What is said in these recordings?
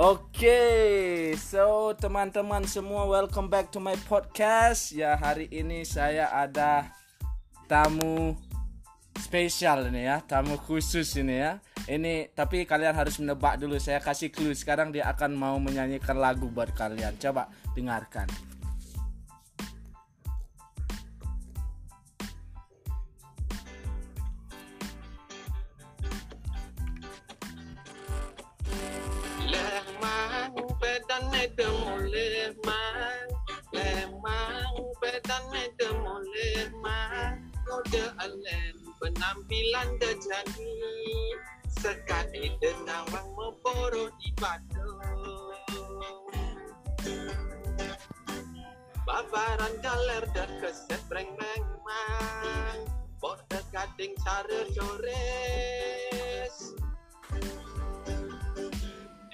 Oke, so teman-teman semua welcome back to my podcast. Ya hari ini saya ada tamu spesial ini ya, tamu khusus ini ya. Ini tapi kalian harus menebak dulu. Saya kasih clue. Sekarang dia akan mau menyanyikan lagu buat kalian. Coba dengarkan. Penampilan dejani Sekat ide nawang memboro di Bandung. Babaran galer dan keset breng memang. Borde gading cara jores.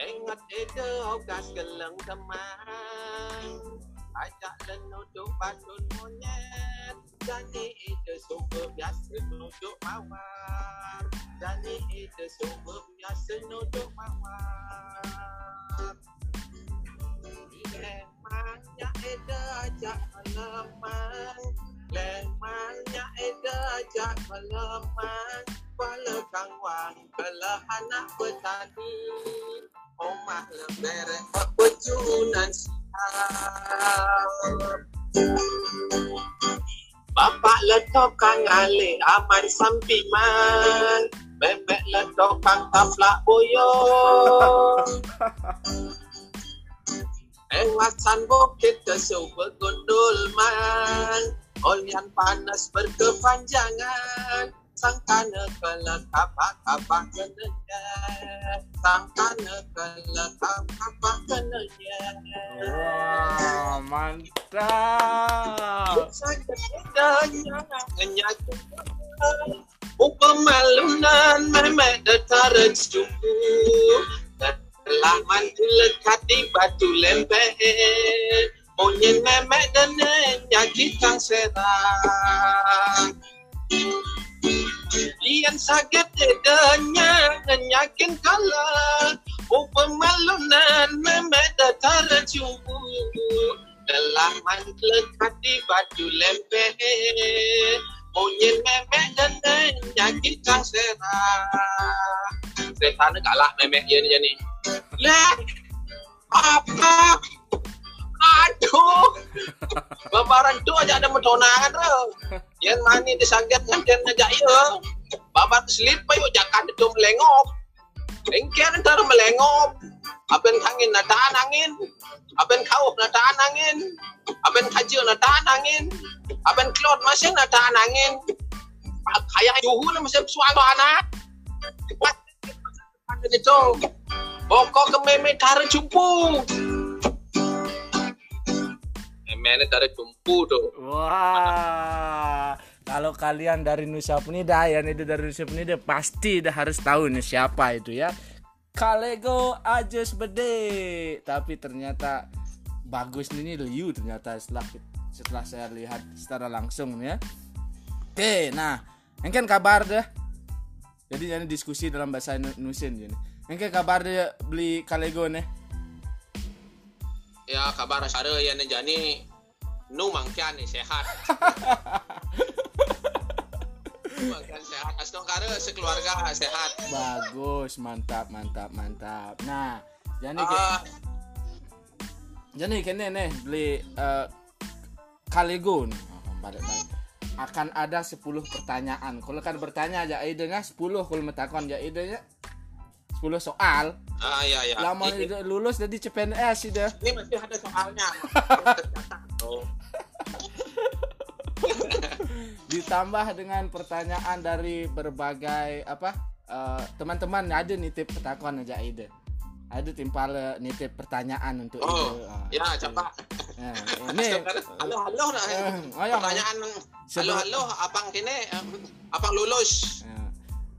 Ingat ide ogas geleng teman Ajak lenuduk badun monyet Jani ide sumber biasa nuduk mawar. Jani ide sumber biasa nuduk mawar. Lemangnya ide ajak melemang Lemangnya ide ajak melemang Kepala kangwang Kala anak petani Omah lebere Pejunan siap Bapak ledok kang ale aman sampiman. Bebek ledok kang taplak boyo. Ewasan bukit kesu bergundul man. Olian panas berkepanjangan Sangkana kelekap kapah kenenya Sangkana kelekap kapah kenenya Wah, mantap. Sakitnya Ngenyaki Upamalunan memek detara cupu Telah mantu lekat di batu lempeh Monyet memek dan kang serang Ian sakit dedanya Nyakin kala Upamalunan memek detara cupu Telah mantu lekat di batu lempeh. Monyet memek dan nyakit kang serang Setan kalah memek dia ni jadi Lah Apa Aduh Babaran tu aja ada metonangan tu Yang mani disaget ngajen ngajak ya Babar selip pa yuk jakan itu melengop Engkian ntar melengop Aben kangin na tahan angin Aben kau na tahan angin Aben kajil na tahan angin Aben klot masih na tahan angin Kayak juhu na masih suara anak itu Bokok ke meme tarik jumpu Meme tarik jumpu tuh Wah, kalau kalian dari Nusa Penida, yang itu dari Nusa Penida pasti dah harus tahu nih siapa itu ya. Kalego Ajus Bede. Tapi ternyata bagus ini Liu ternyata setelah setelah saya lihat secara langsung ya. Oke, nah, yang kan kabar deh. Jadi ini diskusi dalam bahasa Nu- Nusin jadi. Yang kan kabar deh beli Kalego nih. Ya kabar sare yang jani Nu mangkian nih sehat mangkian sehat Asno kare sekeluarga sehat Bagus, mantap, mantap, mantap. Nah, jadi kayak Ah, Jadi kene nih beli Kalego nih. Oh, balik balik. Akan ada 10 pertanyaan. Kalau kan bertanya aja idenya 10 kalau metakon ya idenya 10 soal. Ah ya ya Lama ini, itu lulus jadi CPNS ide. ini masih ada soalnya Oh, Ditambah dengan pertanyaan dari berbagai apa? eh, teman-teman ada nitip petakon aja ide. Ada timpal nitip pertanyaan untuk Oh. Ah, ya itu. coba Nah, ini halo halo nah. Ayo. pertanyaan halo halo abang kini eh, abang lulus Ya.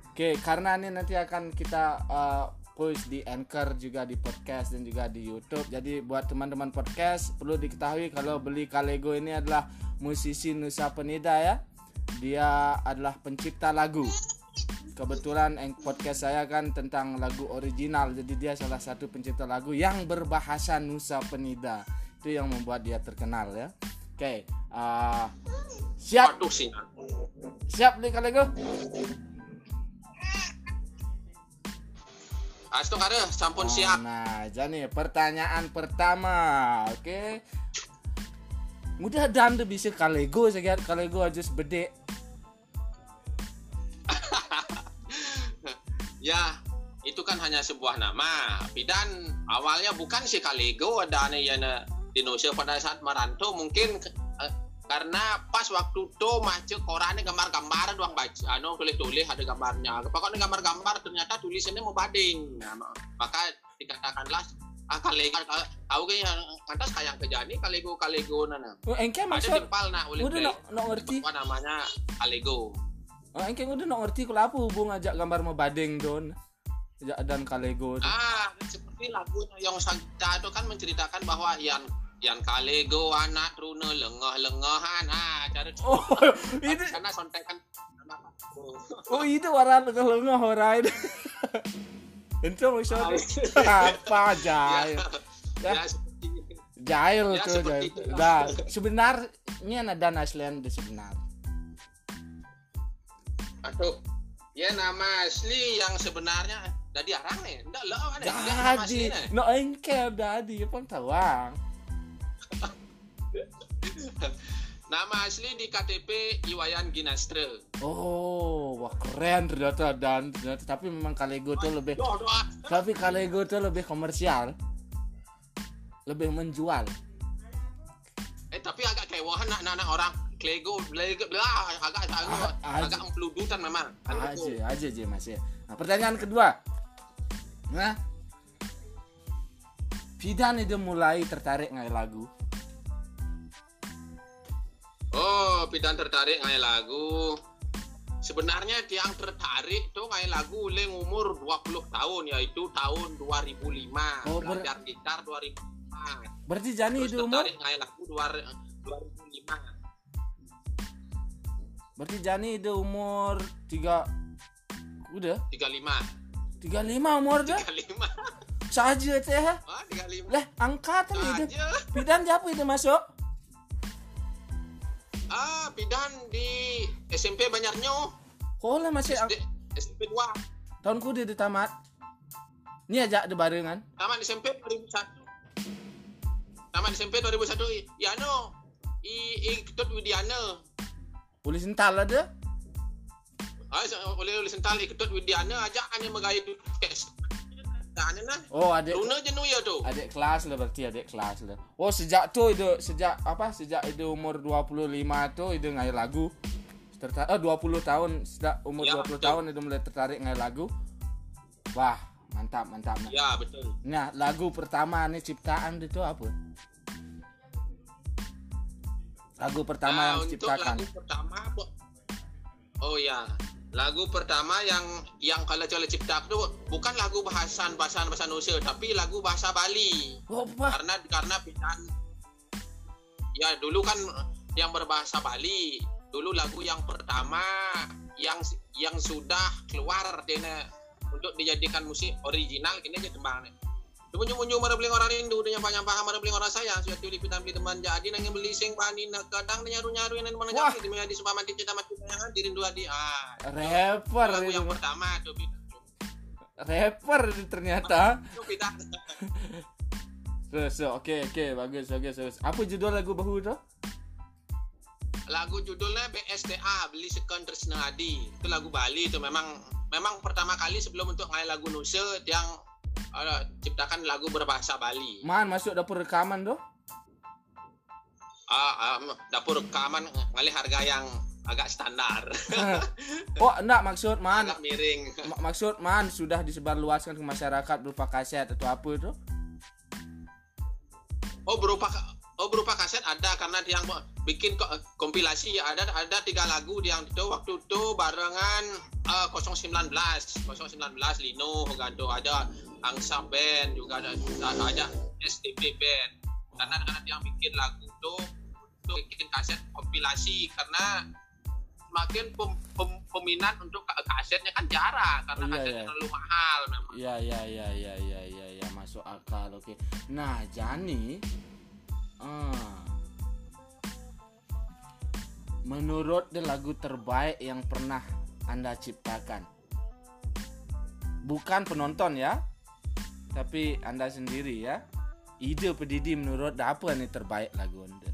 Oke, karena ini nanti akan kita uh, post di Anchor juga di podcast dan juga di YouTube. Jadi buat teman-teman podcast perlu diketahui kalau beli Kalego ini adalah musisi Nusa Penida ya. Dia adalah pencipta lagu. kebetulan podcast saya kan tentang lagu original jadi dia salah satu pencipta lagu yang berbahasa Nusa Penida itu yang membuat dia terkenal ya oke ah, siap Waduh sih. siap nih kalego Astung ada sampun Oh, siap. Nah, jadi pertanyaan pertama, oke. Mudah dan bisa kalego saya kalego aja sebede. Ya, itu kan hanya sebuah nama. Pidan awalnya bukan si Kalego ada yang di Indonesia pada saat merantau mungkin karena pas waktu itu macet korannya gambar-gambar doang baca anu tulis-tulis ada gambarnya. Pokoknya gambar-gambar ternyata tulisannya mau bading. Nah, ma- maka dikatakanlah ah kalego ah, tahu kayaknya kantas kayak kejani kalego kalego nana Oh, engke ada maksud timpal nak oleh udah no, no ngerti. apa namanya? Kalego Oh, engke udah no ngerti kalau apa hubung ajak gambar mau badeng don. Dan kalego. Ah, seperti lagunya yang Sagita itu kan menceritakan bahwa yang yang kalego anak runa lengah-lengahan. Ah, cara Oh, itu karena sontekan oh itu waran kalau nggak horai. Itu maksudnya apa jahil. ya, itu. Jahil Ya, tuh jahil. itu. Nah, sebenarnya ada aslian di sebenar. Aduh. Ya nama asli yang sebenarnya dari arang nih. Enggak lah, Jadi, aslinya. no engke jadi pun tawang. Nama asli di KTP Iwayan Ginastre. Oh, wah keren ternyata dan ternyata tapi memang Kalego tuh lebih tapi Kalego tuh lebih komersial. Lebih menjual. Eh tapi agak kewahan anak-anak orang Klego, Klego, belah, agak agak Ah, agak empludutan memang. Aja, aja aja Mas ya. Nah, pertanyaan kedua. Nah, Fidan itu mulai tertarik ngai lagu. Oh, Pidan tertarik ngai lagu. Sebenarnya yang tertarik tuh ngai lagu oleh umur 20 tahun yaitu tahun 2005. Oh, ber- Belajar gitar 2004. Berarti Jani Terus itu umur tertarik ngai lagu 2005. berarti Jani itu umur 3 udah 35. 35 umur dah. 35. Saja teh. Ah, 35. Lah, angkatan itu. Aja. Fidan siapa itu masuk? Ah, Pidan di SMP Banyarnyo. Kok lah masih SD, SMP 2. tahunku dia udah tamat. Ini aja ada barengan. Taman SMP 2001. Taman SMP 2001. Ya no. I i ketut Widiana. Boleh sental ada. Ah, oleh oleh sental ikut Widiana ajak ane megaya tu. Nah. Oh, adik Luna ya tu. adik kelas lah berarti adik kelas lah. Oh, sejak tu itu sejak apa? Sejak itu umur 25 tu itu ngai lagu. Tertarik oh, 20 tahun sejak umur Ya, 20 betul. tahun itu mulai tertarik ngai lagu. Wah, mantap mantap. mantap. Ya betul. Nah, lagu pertama nih ciptaan itu apa? Lagu pertama Nah, yang diciptakan. lagu pertama Oh ya. Lagu pertama yang yang kalau coba cipta tu bukan lagu bahasan bahasan bahasa Indonesia tapi lagu bahasa Bali. Oh, karena karena Pidan ya dulu kan yang berbahasa Bali dulu lagu yang pertama yang yang sudah keluar dena untuk dijadikan musik original kini aja tembang nih Munyu mara beli orang rindu dengan banyak paham mara beli orang sayang sudah tuli pitan beli teman. Jadi nang beli sing pani nak kadang nyaru nyaru yang mana jadi di mana di mati cinta mati sayangan dirindu adi ah Rapper lagu yang pertama tuh Rapper ternyata. Terus, oke oke bagus bagus bagus. Apa judul lagu bahu itu? lagu judulnya BSDA beli second Tresna Adi itu lagu Bali itu memang memang pertama kali sebelum untuk ngai lagu Nusa yang ciptakan lagu berbahasa Bali Man masuk dapur rekaman doh. ah, ah, dapur rekaman ngalih harga yang agak standar oh, enggak maksud man. agak miring Ma- maksud man sudah disebarluaskan ke masyarakat berupa kaset atau apa itu? oh berupa oh berupa kaset ada karena yang bikin ko- kompilasi ada ada tiga lagu yang itu waktu itu barengan eh, 019 019 Lino Hogado. Ada Angsa Band juga ada. Ada STP Band. Karena karena yang bikin lagu itu itu bikin kaset kompilasi. Karena makin pem- pem- peminat untuk ka- kasetnya kan jarang. Karena Iya, kasetnya iya. terlalu mahal memang. Ya ya ya ya ya ya ya masuk akal oke. Nah Jani, ah, menurut the lagu terbaik yang pernah anda ciptakan, bukan penonton ya, tapi anda sendiri ya. Ide pedidi menurut apa nih terbaik lagu anda?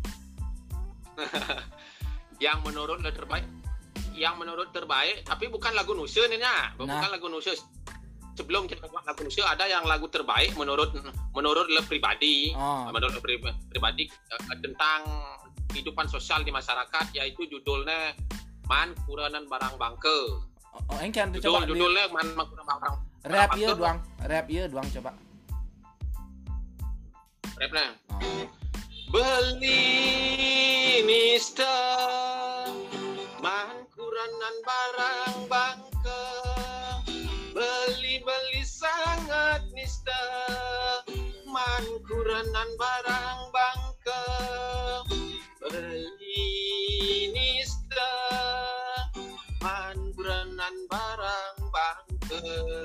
Yang menurut lo terbaik, yang menurut terbaik, tapi bukan lagu Nusa nih ya, bukan Nah. lagu Nusa. Sebelum kita buat lagu Nusa ada yang lagu terbaik menurut menurut lo pribadi, Oh, menurut pri- pribadi eh, tentang kehidupan sosial di masyarakat yaitu judulnya Man Kuranan Barang Bangke. oh, engkan tu Judul coba di, judulnya Man Kuranan Barang rap Bangke. ya doang, rap ya doang coba. Rapnya. Oh. Beli mister Mangkuranan barang bangke Beli-beli sangat mister Mangkuranan barang bangke Beli mister Mangkuranan barang bangke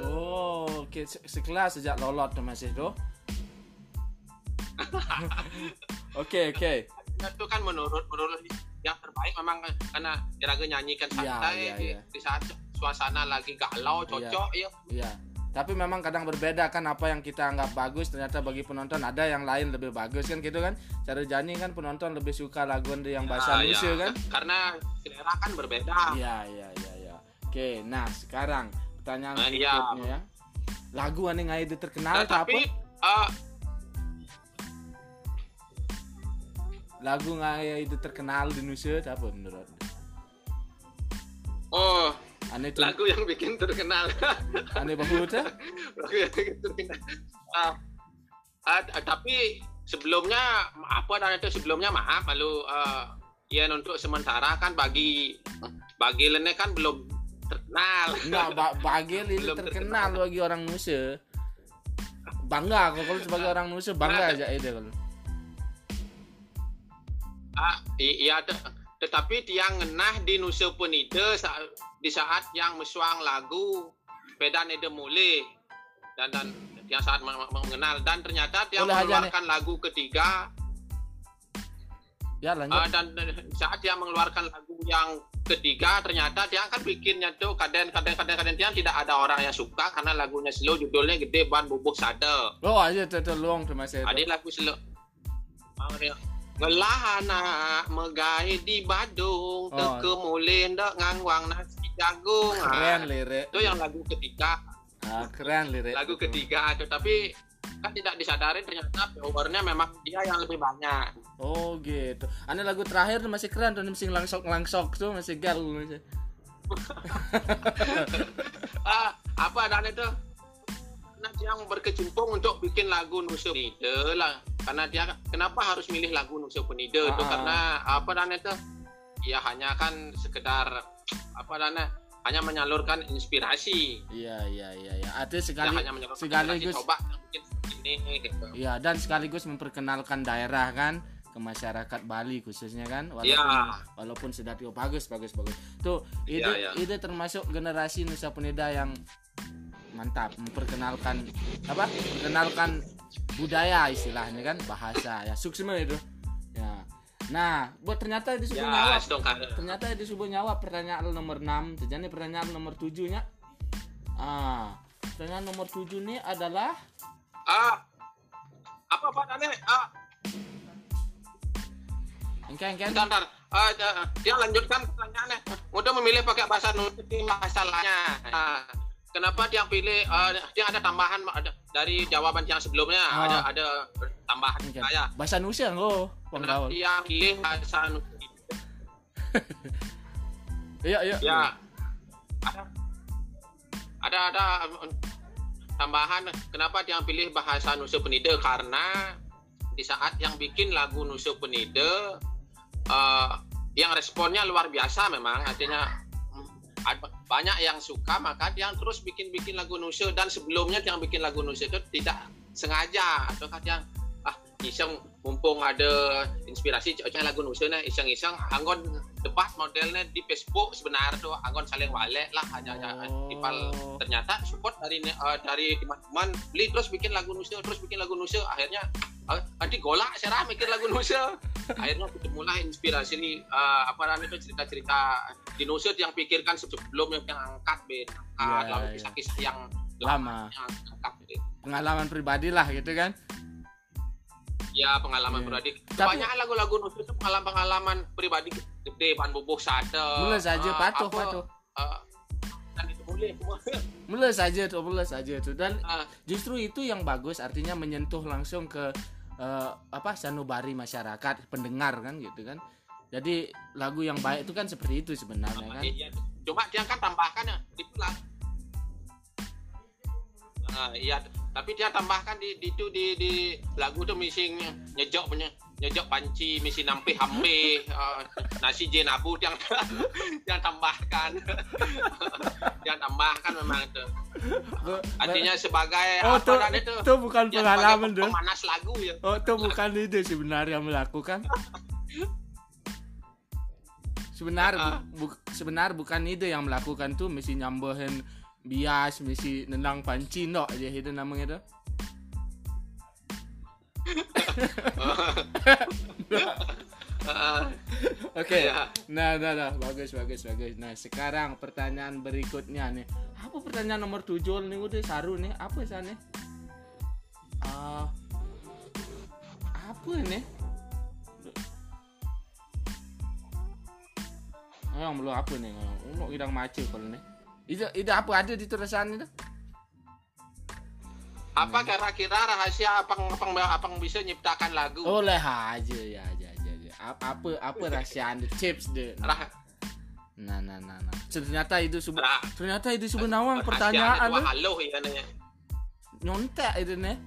Oh, okay. Se- sekelas sejak lolot tu masih tu. Oke, oke. itu kan menurut menurut yang terbaik memang karena Iraga nyanyikan Iya, santai iya, di, iya. di saat suasana lagi galau cocok ya Iya. Tapi memang kadang berbeda kan apa yang kita anggap bagus ternyata bagi penonton ada yang lain lebih bagus kan gitu kan. Cara Jani kan penonton lebih suka lagu yang bahasa Ah, Indonesia iya. kan. karena selera kan berbeda Iya, iya, iya, iya. Oke, nah sekarang pertanyaan Nah, berikutnya ya. Lagu aneh nggak itu terkenal Nah, tapi apa? eh, Lagu nggak itu terkenal di Indonesia apa menurut? oh Aneh itu lagu yang bikin terkenal. Aneh bahut ya? lagu yang bikin terkenal. Ah, ah, tapi sebelumnya apa dan itu? Sebelumnya maaf lalu eh, ya untuk sementara kan bagi bagi Lene kan belum terkenal. Enggak, ba bagel ini Belum terkenal bagi orang Nusa. Bangga kok kalau sebagai orang Nusa bangga Nah, aja itu kalau. Ah, iya te- tetapi tiang ngenah di Nusa Penida saat, di saat yang mesuang lagu Pedan Ede Mule. Dan dan yang saat meng- meng- mengenal. Dan ternyata dia Boleh mengeluarkan lagu ketiga. Ya lanjut. ah, dan saat dia mengeluarkan lagu yang ketiga ternyata dia kan bikinnya tuh kadang kadang kadang kadang dia tidak ada orang yang suka karena lagunya slow judulnya gede ban bubuk sada. Oh aja tu luang tu masa ada itu. lagu slow Ah, dia, Ngelah anak megai di Badung Oh. Teke mulai ndak ngangwang nasi jagung Keren Ah, lirik. Itu yang lagu ketiga Ah, keren lirik. Lagu ketiga Tetapi kan tidak disadari ternyata powernya memang dia yang lebih banyak Oh gitu. Ane lagu terakhir masih keren tu mesti langsok langsok tu masih gal masih. ah, Apa dan itu Karena dia yang berkecimpung untuk bikin lagu Nusa Penida lah Karena dia kenapa harus milih lagu Nusa Penida itu Ah. Karena apa dan itu Ya hanya kan sekedar Apa dan hanya menyalurkan inspirasi Iya iya iya iya. Artinya Dia sekali hanya menyalurkan sekaligus coba bikin ini gitu Iya dan sekaligus memperkenalkan daerah kan ke masyarakat Bali khususnya kan walaupun Iya. walaupun sudah tuh bagus bagus bagus tuh Iya, iya. ide termasuk generasi Nusa Penida yang mantap memperkenalkan apa memperkenalkan budaya istilahnya kan bahasa ya suksma itu ya nah buat ternyata di sebuah nyawa Ya, kan. ternyata di sebuah nyawa pertanyaan nomor 6 jadi pertanyaan nomor 7 nya ah pertanyaan nomor 7 ini adalah Ah, apa Pak Dane? Ah, engkau engkau bentar, bentar. Dia- lanjutkan pertanyaannya. Udah memilih pakai bahasa Nusa masalahnya. Ah, kenapa dia pilih? ah, dia ada tambahan ada, dari jawaban yang sebelumnya. Ah. Ada ada tambahan Engkau. saya. bahasa Nusa lo Bang dia pilih bahasa Nusa? Iya iya. Ya, ada ada ada um, tambahan. Kenapa dia pilih bahasa Nusa Penida? Karena di saat yang bikin lagu Nusa Penida, eh, yang responnya luar biasa memang. Artinya banyak yang suka, maka dia terus bikin-bikin lagu Nusa. Dan sebelumnya yang bikin lagu Nusa itu tidak sengaja. Atau yang ah iseng mumpung ada inspirasi cocok lagu Nusa nah iseng-iseng anggon debat modelnya di Facebook. Sebenarnya tuh anggon saling walek lah hanya hanya Oh. tipal. Ternyata support dari eh, dari teman-teman beli terus bikin lagu nusa terus bikin lagu nusa akhirnya eh, nanti golak serah mikir lagu nusa akhirnya ketemulah inspirasi nih eh, apa namanya itu cerita-cerita di nusa yang pikirkan sebelum yang, angkat ben angkat Iya, lalu iya. kisah-kisah yang Lama. yang angkat. Pengalaman pribadi lah gitu kan. ya pengalaman Iya. pribadi kebanyakan lagu-lagu nusa itu pengalaman-pengalaman pribadi gede ban bubuh sate Mulai saja eh, patuh apa, patuh. semua Mulai saja tuh, mulai saja tuh. Dan Ah, justru itu yang bagus artinya menyentuh langsung ke eh, apa sanubari masyarakat pendengar kan gitu kan. Jadi lagu yang baik itu kan seperti itu sebenarnya kan. Iya, cuma dia kan tambahkan ya itulah. Nah, iya, tapi dia tambahkan di, di itu di, di lagu tuh misi nyejok punya nyejok panci misi nampi hampe eh, nasi jenabu yang yang tambahkan. Yang tambahkan memang itu. Artinya sebagai oh apa tuh dan itu itu bukan ya, pengalaman tuh pemanas lagu ya. Oh itu bukan itu sebenarnya melakukan. Sebenar Ah. bu, sebenar bukan ide yang melakukan tuh mesti nyambahin bias mesti nendang panci no aja itu namanya tuh Oke. Iya. Nah, nah, nah, bagus, bagus, bagus. Nah, sekarang pertanyaan berikutnya nih. Apa pertanyaan nomor tujuh nih udah saru nih? Apa sana? Ah, apa nih? Yang belum apa nih? Untuk idang macu kalau nih. Itu, itu apa ada di tulisan itu? Apa kira-kira rahasia apa apa apa bisa nyiptakan lagu? Oleh aja ya, aja, aja, aja. Apa, apa, apa rahasia anda? Tips deh? Rah- Nah, nah, nah, nah. Ternyata itu sub Rah- ternyata itu sebenarnya pertanyaan dua halo ya nanya nyontek itu nih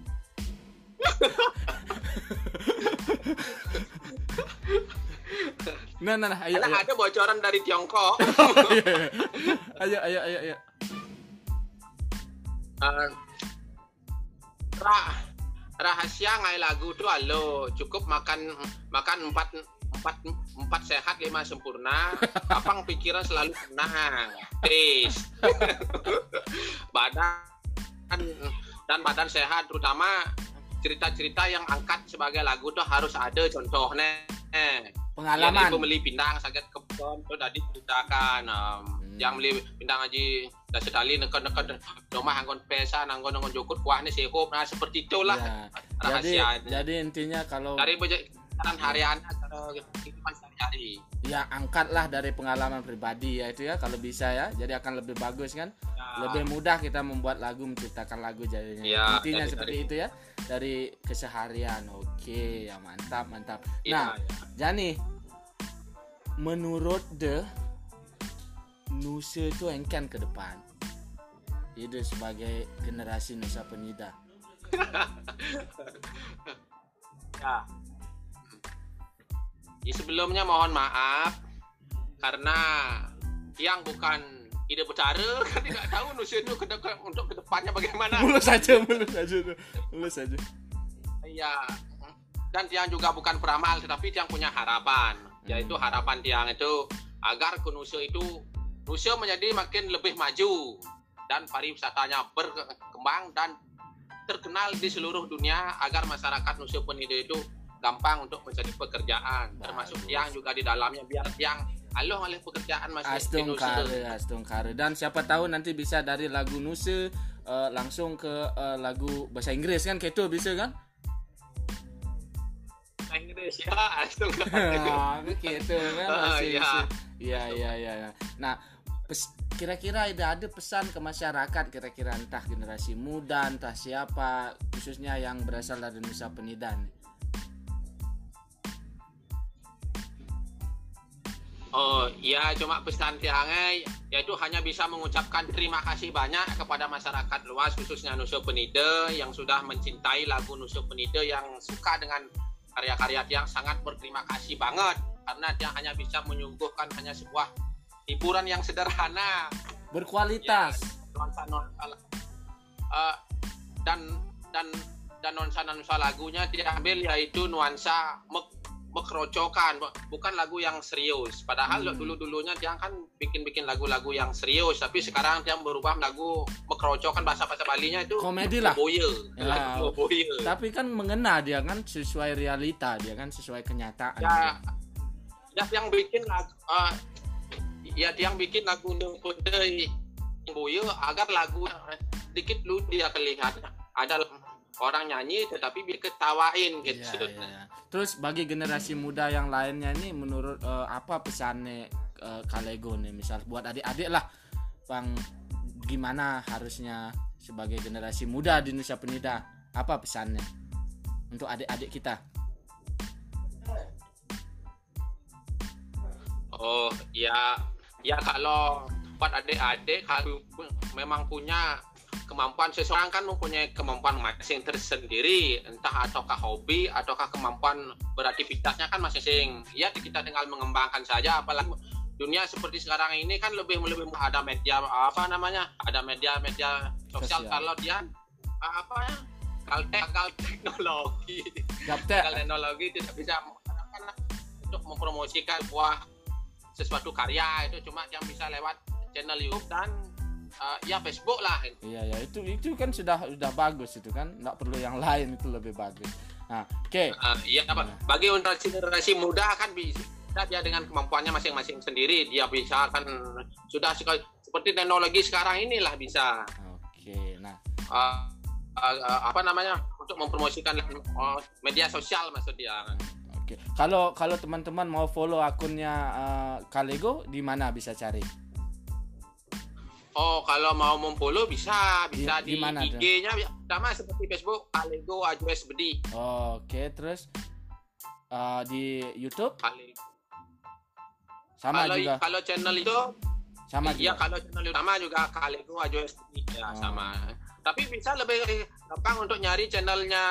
nah nah nah ayo ayo. ada bocoran dari Tiongkok. ayo ayo ayo ayo. Eh, ra- rahasia ngai lagu tuh halo cukup makan makan empat empat empat sehat lima sempurna. Apang pikiran selalu tenang. Tis. Badan dan badan sehat terutama cerita-cerita yang angkat sebagai lagu tuh harus ada contohnya. Pengalaman. Ibu beli pindang sakit kebon tuh tadi ceritakan um, Hmm. yang beli pindang aji dah sekali neken-neken rumah anggon pesa anggon anggon jokut kuah nih sehop. Nah seperti itulah Ya, jadi rahasianya. jadi intinya kalau dari perjalanan harian atau kehidupan sehari-hari. Ya angkatlah dari pengalaman pribadi ya itu ya kalau bisa ya. Jadi akan lebih bagus kan? Ya, lebih mudah kita membuat lagu menciptakan lagu jadinya. Ya, intinya dari- seperti itu ya dari keseharian. Oke ya mantap mantap. Iya, nah ya. Jani menurut the Nusa itu engkan ke depan itu sebagai generasi Nusa Penida Ya. Ya, sebelumnya mohon maaf karena yang bukan ide bicara kan tidak tahu Nusa itu ke depan- untuk ke depannya bagaimana. mulus saja mulus saja mulus saja Iya. Dan Tiang juga bukan peramal, tetapi Tiang punya harapan. Yaitu harapan Tiang itu agar ke Nusa itu Nusa menjadi makin lebih maju dan pariwisatanya berkembang dan terkenal di seluruh dunia agar masyarakat Nusa Penida itu gampang untuk mencari pekerjaan. Termasuk Bagus. Tiang juga di dalamnya biar Tiang aloh oleh pekerjaan masih Astung. Kare Astung Kare dan siapa tahu nanti bisa dari lagu Nusa eh, langsung ke eh, lagu bahasa Inggris kan kayak itu bisa kan Inggris ya, Ah, gitu kan Ah, masih iya. bisa. Iya iya iya. iya. Nah, pes- kira-kira ada ada pesan ke masyarakat kira-kira entah generasi muda entah siapa khususnya yang berasal dari Nusa Penida nih. Oh iya cuma pesan tiangnya yaitu hanya bisa mengucapkan terima kasih banyak kepada masyarakat luas khususnya Nusa Penida yang sudah mencintai lagu Nusa Penida yang suka dengan karya-karya tiang sangat berterima kasih banget. Karena dia hanya bisa menyuguhkan hanya sebuah hiburan yang sederhana. Berkualitas. nuansa nuansa eh, dan dan dan nuansa nuansa lagunya diambil yaitu nuansa mek- mengkerocokan bukan lagu yang serius padahal Hmm. dulu dulunya dia kan bikin bikin lagu-lagu yang serius tapi sekarang dia berubah lagu mengkerocokan bahasa bahasa Balinya itu Komedi lah. boye Ya. lagu Tapi kan mengena dia kan sesuai realita, dia kan sesuai kenyataan. ya ya yang bikin lagu eh, ya dia yang bikin lagu boye agar lagu sedikit lu dia kelihatan ada orang nyanyi tetapi dia ketawain Iya, gitu iya. Terus bagi generasi muda yang lainnya ini menurut eh, apa pesannya eh, Kalego nih misal buat adik-adik lah Bang gimana harusnya sebagai generasi muda di Indonesia Penida apa pesannya untuk adik-adik kita? Oh ya ya kalau buat adik-adik kalau memang punya kemampuan seseorang kan mempunyai kemampuan masing tersendiri entah ataukah hobi ataukah kemampuan beraktivitasnya kan masing-masing. Ya kita tinggal mengembangkan saja apalagi dunia seperti sekarang ini kan lebih lebih ada media apa namanya ada media-media sosial. Sosial. kalau dia apa ya gagal teknologi. Gagal teknologi tidak bisa untuk mempromosikan sebuah sesuatu karya. Itu cuma yang bisa lewat channel YouTube dan uh, ya Facebook lah Iya ya itu itu kan sudah sudah bagus itu kan. Nggak perlu yang lain itu lebih bagus. Nah oke. Uh, iya apa? Bagi untuk generasi muda kan bisa dia dengan kemampuannya masing-masing sendiri. Dia bisa kan sudah sekali- seperti teknologi sekarang inilah bisa. Oke nah. Uh, uh, uh, apa namanya? Untuk mempromosikan uh, media sosial maksud dia. Oke. Kalau kalau teman-teman mau follow akunnya eh, Kalego di mana bisa cari? Oh, kalau mau memfollow bisa, bisa Di- di? IG-nya sama seperti Facebook Alego Ajues Bedi. Oke terus eh, di YouTube Kali. sama kalau juga kalau channel itu sama iya juga. kalau channel utama juga Alego Ajues Bedi ya Oh. sama. Tapi bisa lebih gampang untuk nyari channelnya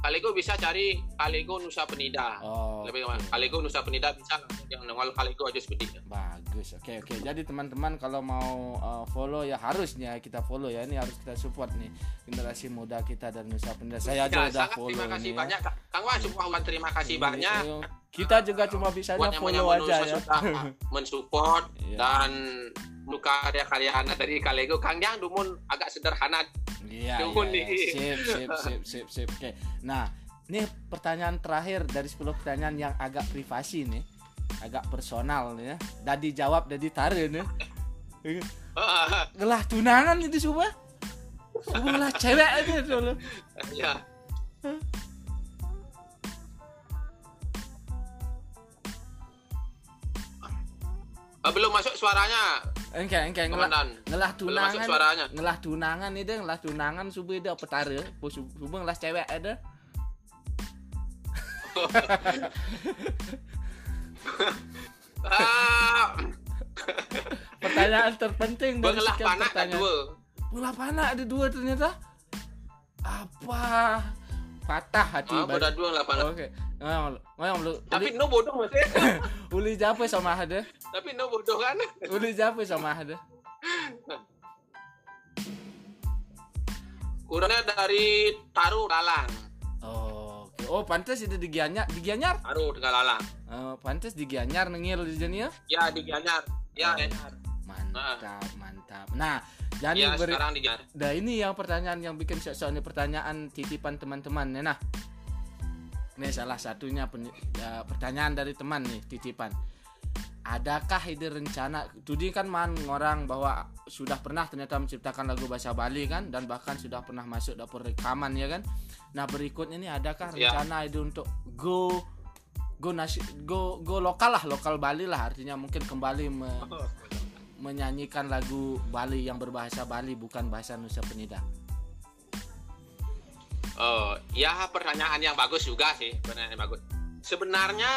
Alego bisa cari Alego Nusa Penida. Oh, Lebih oke. gampang. Alego Nusa Penida bisa yang nongol Alego Ajues Bedi. bagus oke oke jadi teman-teman kalau mau eh, follow ya harusnya kita follow ya ini harus kita support nih generasi muda kita dan Nusa Penida saya aja Ya, udah sangat follow terima kasih ini ya. banyak Kak. Kang Wan, Wan, terima kasih Iya, banyak. kita juga cuma bisa follow aja ya mensupport Iya. dan buka karya-karya anak dari Kalego Kang Yang dumun agak sederhana Iya, iya, nih. iya. Sip, sip, sip, sip, sip. Oke. Nah, ini pertanyaan terakhir dari 10 pertanyaan yang agak privasi nih. Agak personal nih ya. Dadi jawab, dadi tarik nih. Gelah tunangan itu coba. Sebelah cewek aja dulu. ya Ah, belum masuk suaranya Engke, engke ngelah, ngelah tunangan. Ngelah tunangan itu ngelah tunangan subuh itu petare. Subuh ngelah cewek ada. Pertanyaan terpenting dari bengelah sekian panah pertanyaan. dua Bola panah ada dua ternyata. Apa? Patah hati. beda dua lah panah Oke. Ngoyong, ngoyong lu. tapi no bodoh masih uli jape sama ada. tapi no bodoh kan Uli jape sama ada. kurangnya dari taruh lalang Oh, oke. Oh, pantas itu di Gianyar, di Gianyar. taruh dengan lalang Oh, pantas di Gianyar nengil di sini ya. ya di Gianyar ya Oh. Gianyar. Mantap, mantap. Nah, jadi ya beri- sekarang di Gianyar Nah ini yang pertanyaan yang bikin ini pertanyaan titipan teman-teman ya nah. Ini salah satunya pen- ya, pertanyaan dari teman nih titipan. Adakah ide rencana Tudi kan man orang bahwa sudah pernah ternyata menciptakan lagu bahasa Bali kan dan bahkan sudah pernah masuk dapur rekaman ya kan. Nah berikutnya ini adakah Ya. rencana ide untuk go go nasi go go lokal lah lokal Bali lah artinya mungkin kembali me- menyanyikan lagu Bali yang berbahasa Bali bukan bahasa Nusa Penida. Oh, ya pertanyaan yang bagus juga sih, pertanyaan yang bagus. Sebenarnya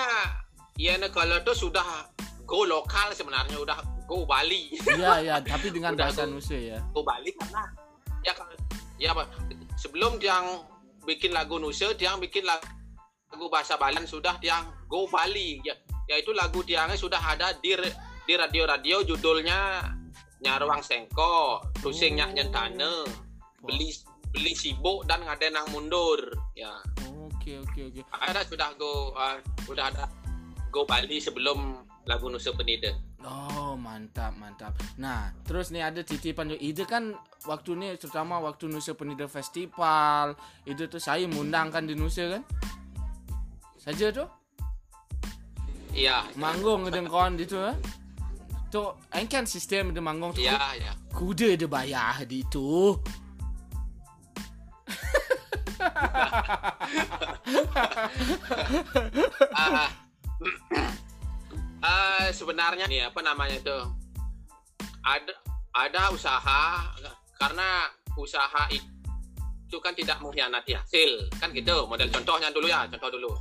ya kalau itu sudah go lokal sebenarnya udah go Bali. Iya ya, tapi dengan Udah, bahasa. Nusa ya. go Bali karena ya kalau- ya apa sebelum dia bikin lagu Nusa, dia bikin lagu bahasa Bali sudah dia go Bali ya yaitu lagu dia sudah ada di di radio-radio judulnya Nyaruang Sengko, Tusing Nyak Nyentane, beli beli sibuk dan ngadenang mundur ya. oke oke oke. Ada sudah go uh, sudah ada go Bali sebelum lagu Nusa Penida. Oh mantap mantap. Nah terus nih ada titipan juga. Ide kan waktu ini terutama waktu Nusa Penida Festival itu tuh saya mengundang kan di Nusa kan. Saja tuh Iya. manggung dengan kawan itu ya. Tuh, kan sistem ada manggung tuh. Iya, iya. Kuda ada bayar di itu. Ah, ah, sebenarnya nih apa namanya tuh? Ada ada usaha karena usaha itu kan tidak mengkhianati hasil. Kan gitu model contohnya dulu ya contoh dulu.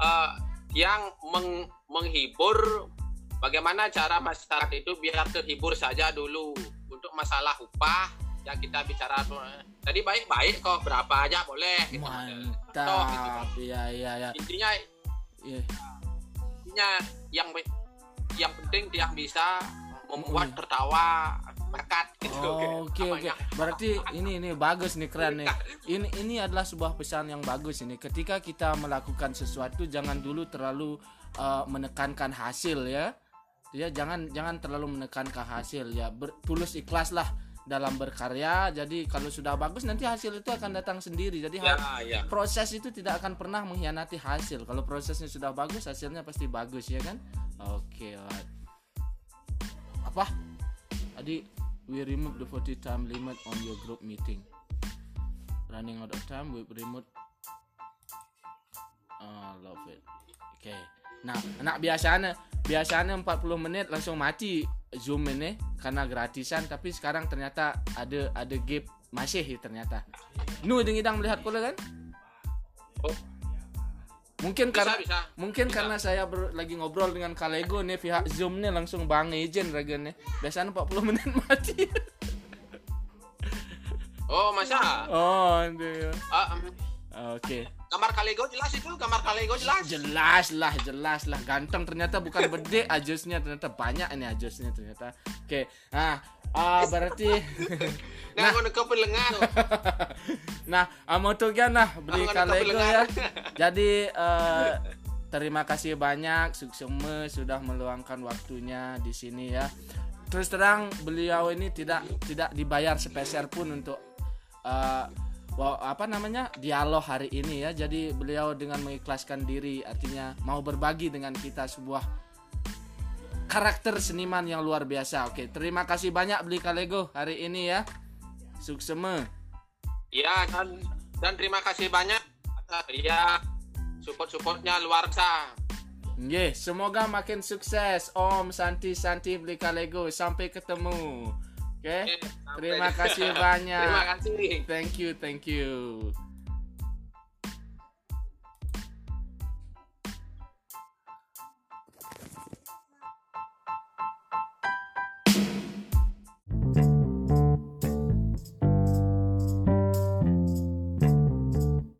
Eh, yang meng- menghibur bagaimana cara masyarakat itu biar terhibur saja dulu. Untuk masalah upah yang kita bicara tuh tadi baik-baik kok berapa aja boleh gitu. Contoh gitu. Mantap. Iya iya iya. intinya Iya. intinya yang yang penting dia bisa membuat Mm. tertawa berkat gitu Oh, Oke oke. Apanya? Berarti ini ini bagus nih keren nih. Ini ini adalah sebuah pesan yang bagus ini. Ketika kita melakukan sesuatu jangan dulu terlalu uh, menekankan hasil ya. Ya jangan jangan terlalu menekankan hasil ya. Ber- tulus ikhlas lah dalam berkarya. Jadi kalau sudah bagus nanti hasil itu akan datang sendiri. Jadi ya ya proses itu tidak akan pernah mengkhianati hasil. Kalau prosesnya sudah bagus, hasilnya pasti bagus ya kan? Oke, alright. Apa? Tadi we remove the 40 time limit on your group meeting. Running out of time, we remote. Oh, love it. Oke. Nah, anak biasanya biasanya 40 menit langsung mati Zoom ini karena gratisan tapi sekarang ternyata ada ada gap masih ya ternyata. Nu hidang melihat pula kan? oh, Mungkin bisa karena bisa mungkin Bisa. karena saya ber- lagi ngobrol dengan Kalego nih pihak Zoom nih langsung bang ragen nih. Biasanya 40 menit mati. oh masa oh, itu. Ah, Oke. kamar kalego jelas itu kamar kalego jelas Jelas lah, jelas lah. Ganteng ternyata bukan bede ajusnya ternyata banyak ini ajusnya ternyata. Oke. Nah, ah, berarti nah mau ke pendengar nah, amoto nah beli Kalego ya. Jadi eh, terima kasih banyak Sukseme sudah meluangkan waktunya di sini ya. Terus terang beliau ini tidak tidak dibayar sepeser pun untuk eh, wa- apa namanya dialog hari ini ya. Jadi beliau dengan mengikhlaskan diri artinya mau berbagi dengan kita sebuah karakter seniman yang luar biasa. Oke, terima kasih banyak beli Kalego hari ini ya. Sukseme. ya dan dan terima kasih banyak ya support supportnya luar biasa Nggih, semoga makin sukses Om Santi Santi beli Kalego sampai ketemu. Oke. Sampai- Terima kasih banyak. terima kasih Thank you, thank you.